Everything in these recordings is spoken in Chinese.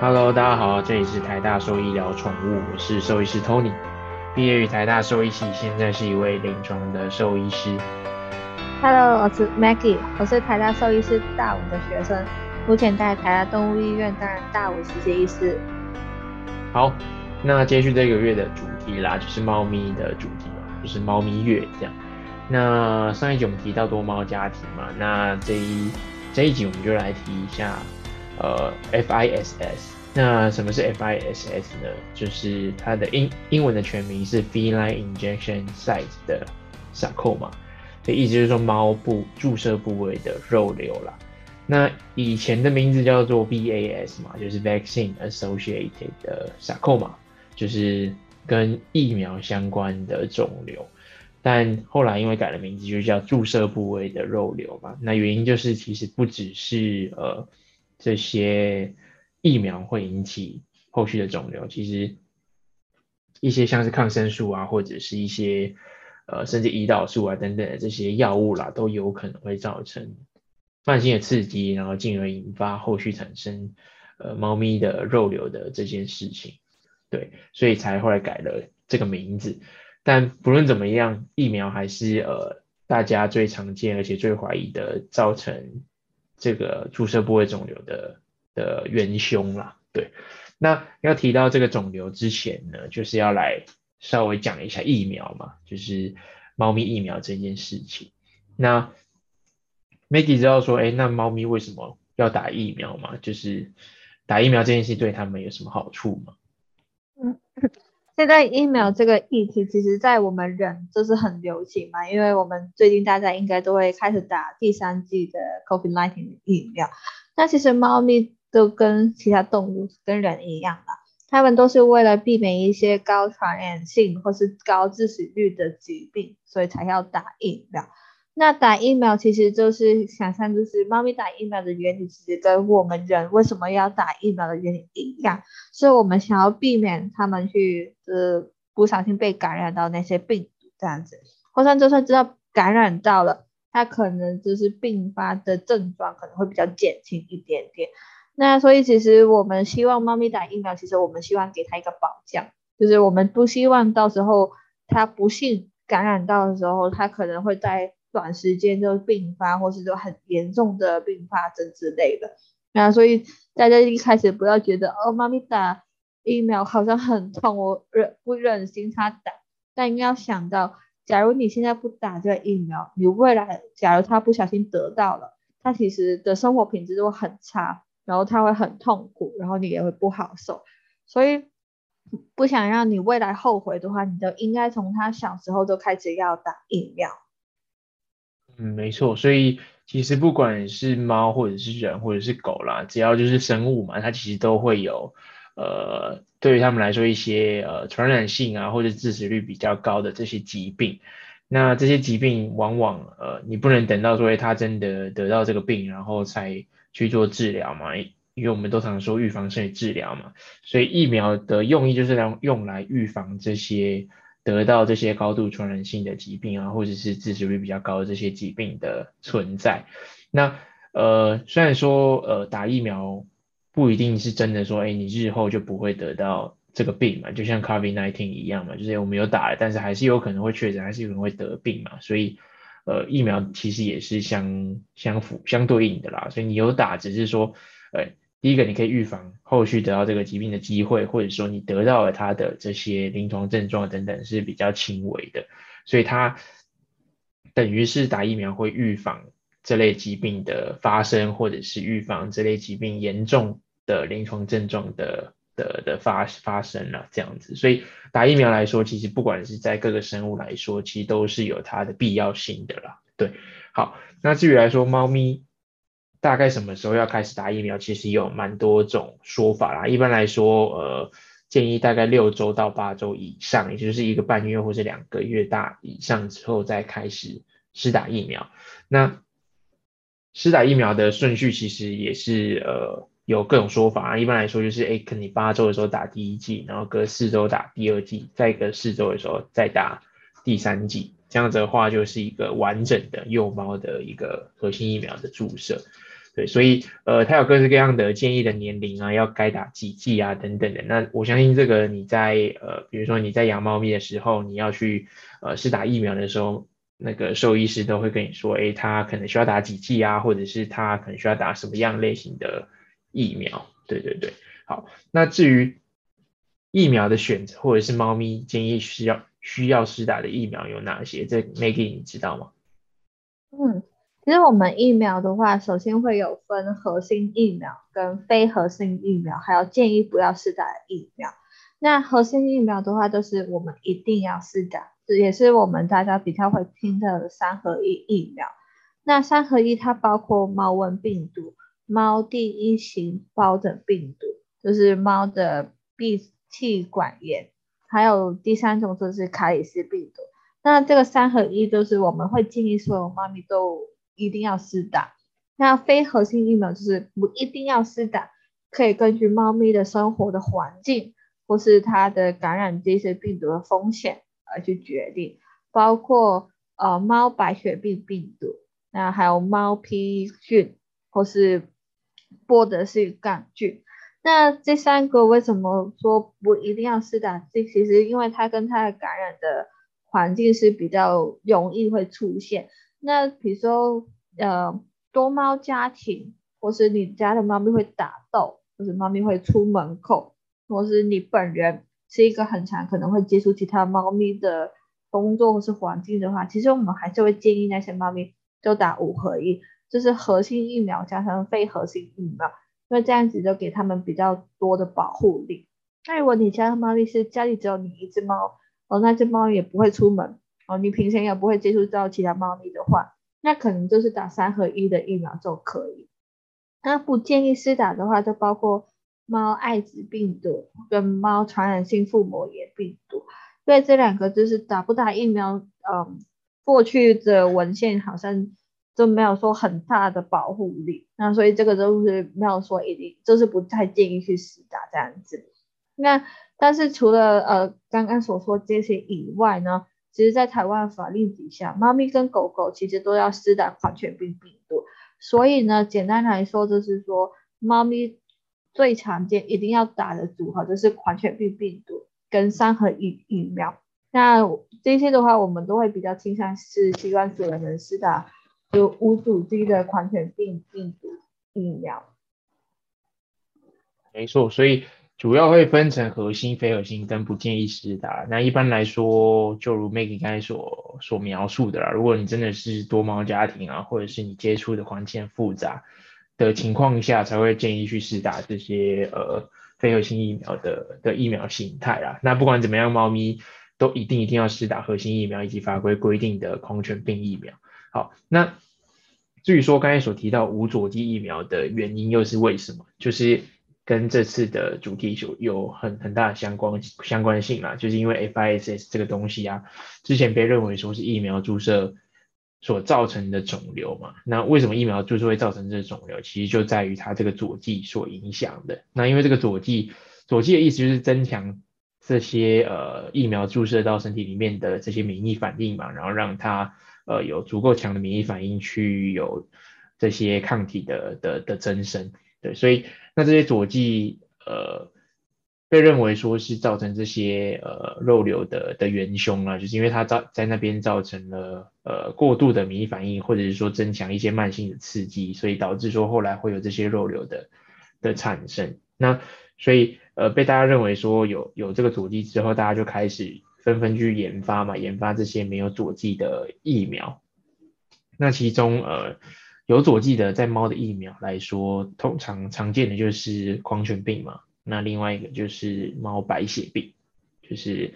Hello，大家好，这里是台大兽医聊宠物，我是兽医师 Tony，毕业于台大兽医系，现在是一位临床的兽医师。Hello，我是 Maggie，我是台大兽医师大五的学生，目前在台大动物医院担任大五实习医师。好，那接续这个月的主题啦，就是猫咪的主题嘛，就是猫咪月这样。那上一集我们提到多猫家庭嘛，那这一这一集我们就来提一下。呃，FISS，那什么是 FISS 呢？就是它的英英文的全名是 Feline Injection Site 的 Sarcoma，的意思就是说猫部注射部位的肉瘤啦。那以前的名字叫做 VAS 嘛，就是 Vaccine Associated 的 Sarcoma，就是跟疫苗相关的肿瘤。但后来因为改了名字，就叫注射部位的肉瘤嘛。那原因就是其实不只是呃。这些疫苗会引起后续的肿瘤，其实一些像是抗生素啊，或者是一些呃甚至胰岛素啊等等的这些药物啦，都有可能会造成慢性的刺激，然后进而引发后续产生呃猫咪的肉瘤的这件事情。对，所以才后来改了这个名字。但不论怎么样，疫苗还是呃大家最常见而且最怀疑的造成。这个注射部位肿瘤的的元凶啦，对。那要提到这个肿瘤之前呢，就是要来稍微讲一下疫苗嘛，就是猫咪疫苗这件事情。那 Maggie 知道说，哎，那猫咪为什么要打疫苗吗？就是打疫苗这件事对他们有什么好处吗？嗯。现在疫苗这个议题，其实在我们人就是很流行嘛，因为我们最近大家应该都会开始打第三季的 COVID-19 疫苗。那其实猫咪都跟其他动物跟人一样的，它们都是为了避免一些高传染性或是高致死率的疾病，所以才要打疫苗。那打疫苗其实就是想象，就是猫咪打疫苗的原理，其实跟我们人为什么要打疫苗的原理一样，所以我们想要避免它们去呃不小心被感染到那些病毒这样子，或者就算知道感染到了，它可能就是并发的症状可能会比较减轻一点点。那所以其实我们希望猫咪打疫苗，其实我们希望给它一个保障，就是我们不希望到时候它不幸感染到的时候，它可能会在短时间就并发，或是说很严重的并发症之类的。那所以大家一开始不要觉得哦，妈咪打疫苗好像很痛，我忍不忍心他打。但应该要想到，假如你现在不打这个疫苗，你未来假如他不小心得到了，他其实的生活品质都很差，然后他会很痛苦，然后你也会不好受。所以不想让你未来后悔的话，你就应该从他小时候就开始要打疫苗。嗯，没错，所以其实不管是猫或者是人或者是狗啦，只要就是生物嘛，它其实都会有，呃，对于他们来说一些呃传染性啊或者致死率比较高的这些疾病。那这些疾病往往呃你不能等到说它真的得到这个病然后才去做治疗嘛，因为我们都常说预防胜于治疗嘛，所以疫苗的用意就是让用来预防这些。得到这些高度传染性的疾病啊，或者是致死率比较高的这些疾病的存在，那呃虽然说呃打疫苗不一定是真的说，哎你日后就不会得到这个病嘛，就像 COVID-19 一样嘛，就是我们有打，但是还是有可能会确诊，还是有可能会得病嘛，所以呃疫苗其实也是相相符相对应的啦，所以你有打，只是说呃。第一个，你可以预防后续得到这个疾病的机会，或者说你得到了它的这些临床症状等等是比较轻微的，所以它等于是打疫苗会预防这类疾病的发生，或者是预防这类疾病严重的临床症状的的的发发生了这样子。所以打疫苗来说，其实不管是在各个生物来说，其实都是有它的必要性的啦。对，好，那至于来说猫咪。大概什么时候要开始打疫苗？其实有蛮多种说法啦。一般来说，呃，建议大概六周到八周以上，也就是一个半月或者两个月大以上之后再开始施打疫苗。那施打疫苗的顺序其实也是呃有各种说法啊。一般来说就是，哎，可能你八周的时候打第一剂，然后隔四周打第二剂，再隔四周的时候再打第三剂。这样子的话就是一个完整的幼猫的一个核心疫苗的注射。对，所以呃，它有各式各样的建议的年龄啊，要该打几剂啊等等的。那我相信这个你在呃，比如说你在养猫咪的时候，你要去呃试打疫苗的时候，那个兽医师都会跟你说，诶，他可能需要打几剂啊，或者是他可能需要打什么样类型的疫苗。对对对，好，那至于疫苗的选择，或者是猫咪建议需要需要施打的疫苗有哪些？这 Maggie 你知道吗？嗯。其实我们疫苗的话，首先会有分核心疫苗跟非核心疫苗，还有建议不要试打的疫苗。那核心疫苗的话，就是我们一定要试打，这也是我们大家比较会听的三合一疫苗。那三合一它包括猫瘟病毒、猫第一型疱疹病毒，就是猫的闭气管炎，还有第三种就是卡里斯病毒。那这个三合一就是我们会建议所有猫咪都。一定要施打，那非核心疫苗就是不一定要施打，可以根据猫咪的生活的环境或是它的感染这些病毒的风险而去决定，包括呃猫白血病病毒，那还有猫皮菌或是波德氏杆菌，那这三个为什么说不一定要施打？这其实因为它跟它的感染的环境是比较容易会出现。那比如说，呃，多猫家庭，或是你家的猫咪会打斗，或是猫咪会出门口，或是你本人是一个很常可能会接触其他猫咪的工作或是环境的话，其实我们还是会建议那些猫咪就打五合一，就是核心疫苗加上非核心疫苗，因为这样子就给他们比较多的保护力。那如果你家的猫咪是家里只有你一只猫，哦，那只猫也不会出门。哦，你平常也不会接触到其他猫咪的话，那可能就是打三合一的疫苗就可以。那不建议施打的话，就包括猫艾滋病毒跟猫传染性腹膜炎病毒。对这两个就是打不打疫苗，嗯，过去的文献好像都没有说很大的保护力。那所以这个都是没有说一定，就是不太建议去施打这样子。那但是除了呃刚刚所说这些以外呢？其实，在台湾法律底下，猫咪跟狗狗其实都要施打狂犬病病毒。所以呢，简单来说就是说，猫咪最常见一定要打的组合就是狂犬病病毒跟三合一疫苗。那这些的话，我们都会比较倾向是希望主人能施打有无主机的狂犬病病毒疫苗。没错，所以。主要会分成核心、非核心跟不建议施打。那一般来说，就如 Maggie 刚才所所描述的啦，如果你真的是多猫家庭啊，或者是你接触的环境复杂的情况下，才会建议去施打这些呃非核心疫苗的的疫苗形态啦。那不管怎么样，猫咪都一定一定要施打核心疫苗以及法规规定的狂犬病疫苗。好，那至于说刚才所提到无佐剂疫苗的原因又是为什么？就是。跟这次的主题有有很很大的相关相关性啦，就是因为 FIS 这个东西啊，之前被认为说是疫苗注射所造成的肿瘤嘛。那为什么疫苗注射会造成这肿瘤？其实就在于它这个佐剂所影响的。那因为这个佐剂，佐剂的意思就是增强这些呃疫苗注射到身体里面的这些免疫反应嘛，然后让它呃有足够强的免疫反应去有这些抗体的的的增生。对，所以那这些佐剂呃被认为说是造成这些呃肉瘤的的元凶啊，就是因为它造在那边造成了呃过度的免疫反应，或者是说增强一些慢性的刺激，所以导致说后来会有这些肉瘤的的产生。那所以呃被大家认为说有有这个佐剂之后，大家就开始纷纷去研发嘛，研发这些没有佐剂的疫苗。那其中呃。有佐剂的，在猫的疫苗来说，通常常见的就是狂犬病嘛。那另外一个就是猫白血病，就是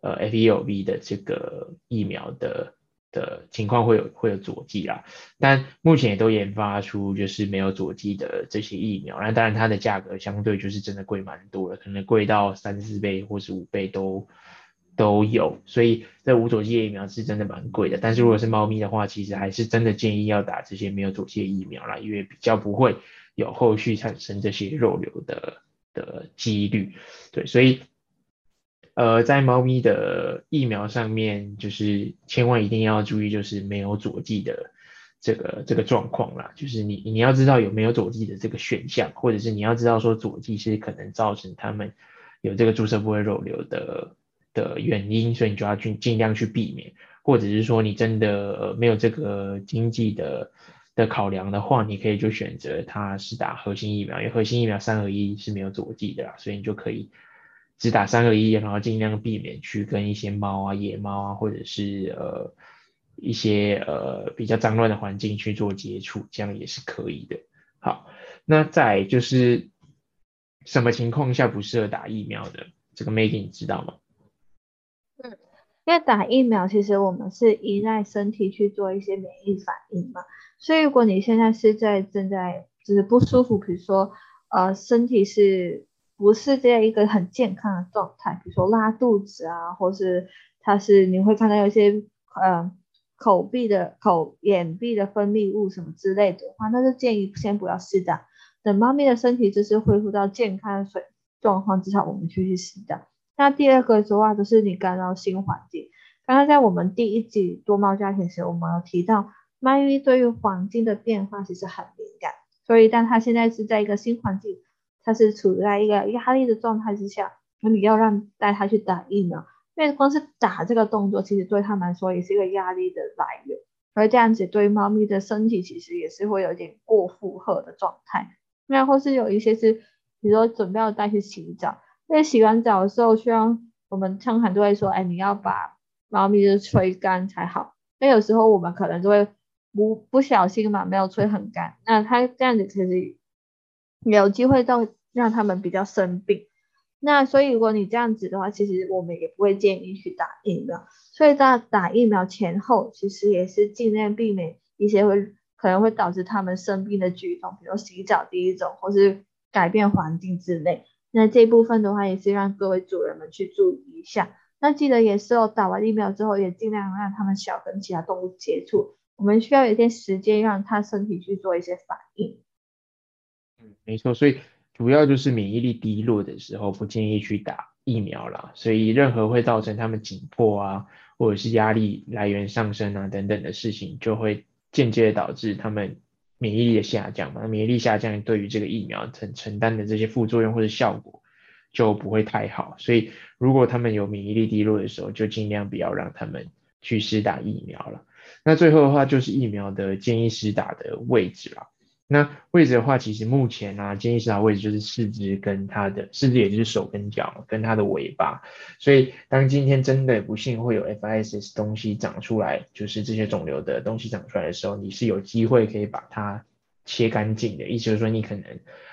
呃 F E L V 的这个疫苗的的情况会有会有佐剂啦。但目前也都研发出就是没有佐剂的这些疫苗。那当然它的价格相对就是真的贵蛮多了，可能贵到三四倍或是五倍都。都有，所以这无佐剂疫苗是真的蛮贵的。但是如果是猫咪的话，其实还是真的建议要打这些没有佐剂疫苗啦，因为比较不会有后续产生这些肉瘤的的几率。对，所以呃，在猫咪的疫苗上面，就是千万一定要注意，就是没有佐剂的这个这个状况啦，就是你你要知道有没有佐剂的这个选项，或者是你要知道说佐剂是可能造成他们有这个注射部位肉瘤的的原因，所以你就要去尽量去避免，或者是说你真的没有这个经济的的考量的话，你可以就选择它是打核心疫苗，因为核心疫苗三合一是没有佐剂的啦，所以你就可以只打三合一，然后尽量避免去跟一些猫啊、野猫啊，或者是呃。一些呃比较脏乱的环境去做接触，这样也是可以的。好，那再就是什么情况下不适合打疫苗的？这个 Maggie 你知道吗？因为打疫苗其实我们是依赖身体去做一些免疫反应嘛，所以如果你现在是在正在就是不舒服，比如说呃身体是不是这样一个很健康的状态，比如说拉肚子啊，或是它是你会看到有些呃。口壁的口眼壁的分泌物什么之类的话，那就建议先不要试打，等猫咪的身体就是恢复到健康水状况之下，我们去去试打。那第二个的话，就是你干扰新环境。刚刚在我们第一集多猫家庭时，我们有提到，猫咪对于环境的变化其实很敏感，所以当它现在是在一个新环境，它是处在一个压力的状态之下，那你要让带它去打疫苗。因为光是打这个动作，其实对它来说也是一个压力的来源，而这样子对猫咪的身体其实也是会有点过负荷的状态。那或是有一些是，比如说准备要带去洗澡，在洗完澡的时候需要我们常常都会说，哎，你要把猫咪的吹干才好。那有时候我们可能就会不不小心嘛，没有吹很干，那它这样子其实有机会到让他们比较生病。那所以如果你这样子的话，其实我们也不会建议去打疫苗。所以在打疫苗前后，其实也是尽量避免一些会可能会导致他们生病的举动，比如洗澡第一种，或是改变环境之类。那这部分的话，也是让各位主人们去注意一下。那记得也是哦，打完疫苗之后，也尽量让他们少跟其他动物接触。我们需要有一些时间让他身体去做一些反应。嗯，没错，所以。主要就是免疫力低落的时候，不建议去打疫苗啦。所以任何会造成他们紧迫啊，或者是压力来源上升啊等等的事情，就会间接导致他们免疫力的下降嘛。免疫力下降对于这个疫苗承承担的这些副作用或者效果就不会太好。所以如果他们有免疫力低落的时候，就尽量不要让他们去施打疫苗了。那最后的话就是疫苗的建议施打的位置了。那位置的话，其实目前呢，建议是它位置就是四肢跟它的四肢，也就是手跟脚跟它的尾巴。所以当今天真的不幸会有 FIS 东西长出来，就是这些肿瘤的东西长出来的时候，你是有机会可以把它切干净的。意思就是说，你可能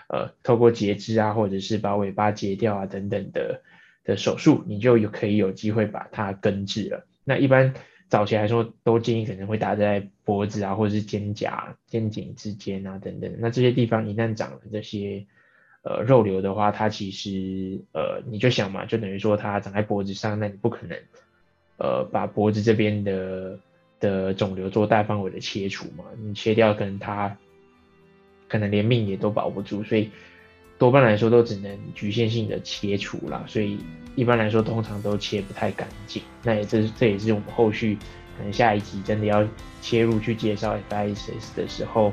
呃透过截肢啊，或者是把尾巴截掉啊等等的的手术，你就有可以有机会把它根治了。那一般。早期来说，都建议可能会打在脖子啊，或者是肩胛、肩颈之间啊等等。那这些地方一旦长了这些呃肉瘤的话，它其实呃你就想嘛，就等于说它长在脖子上，那你不可能呃把脖子这边的的肿瘤做大范围的切除嘛？你切掉，可能它可能连命也都保不住，所以多半来说都只能局限性的切除啦。所以。一般来说，通常都切不太干净。那也这这也是我们后续可能下一集真的要切入去介绍 FIS 的时候，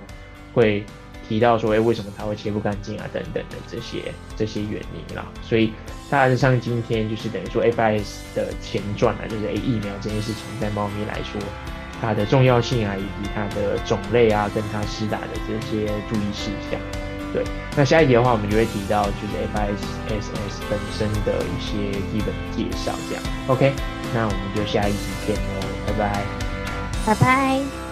会提到说，哎，为什么它会切不干净啊？等等的这些这些原因啦。所以大致上今天就是等于说 FIS 的前传啊，就是哎疫苗这件事情在猫咪来说，它的重要性啊，以及它的种类啊，跟它施打的这些注意事项。对，那下一集的话，我们就会提到就是 FISS 本身的一些基本介绍，这样。OK，那我们就下一集见喽，拜拜，拜拜。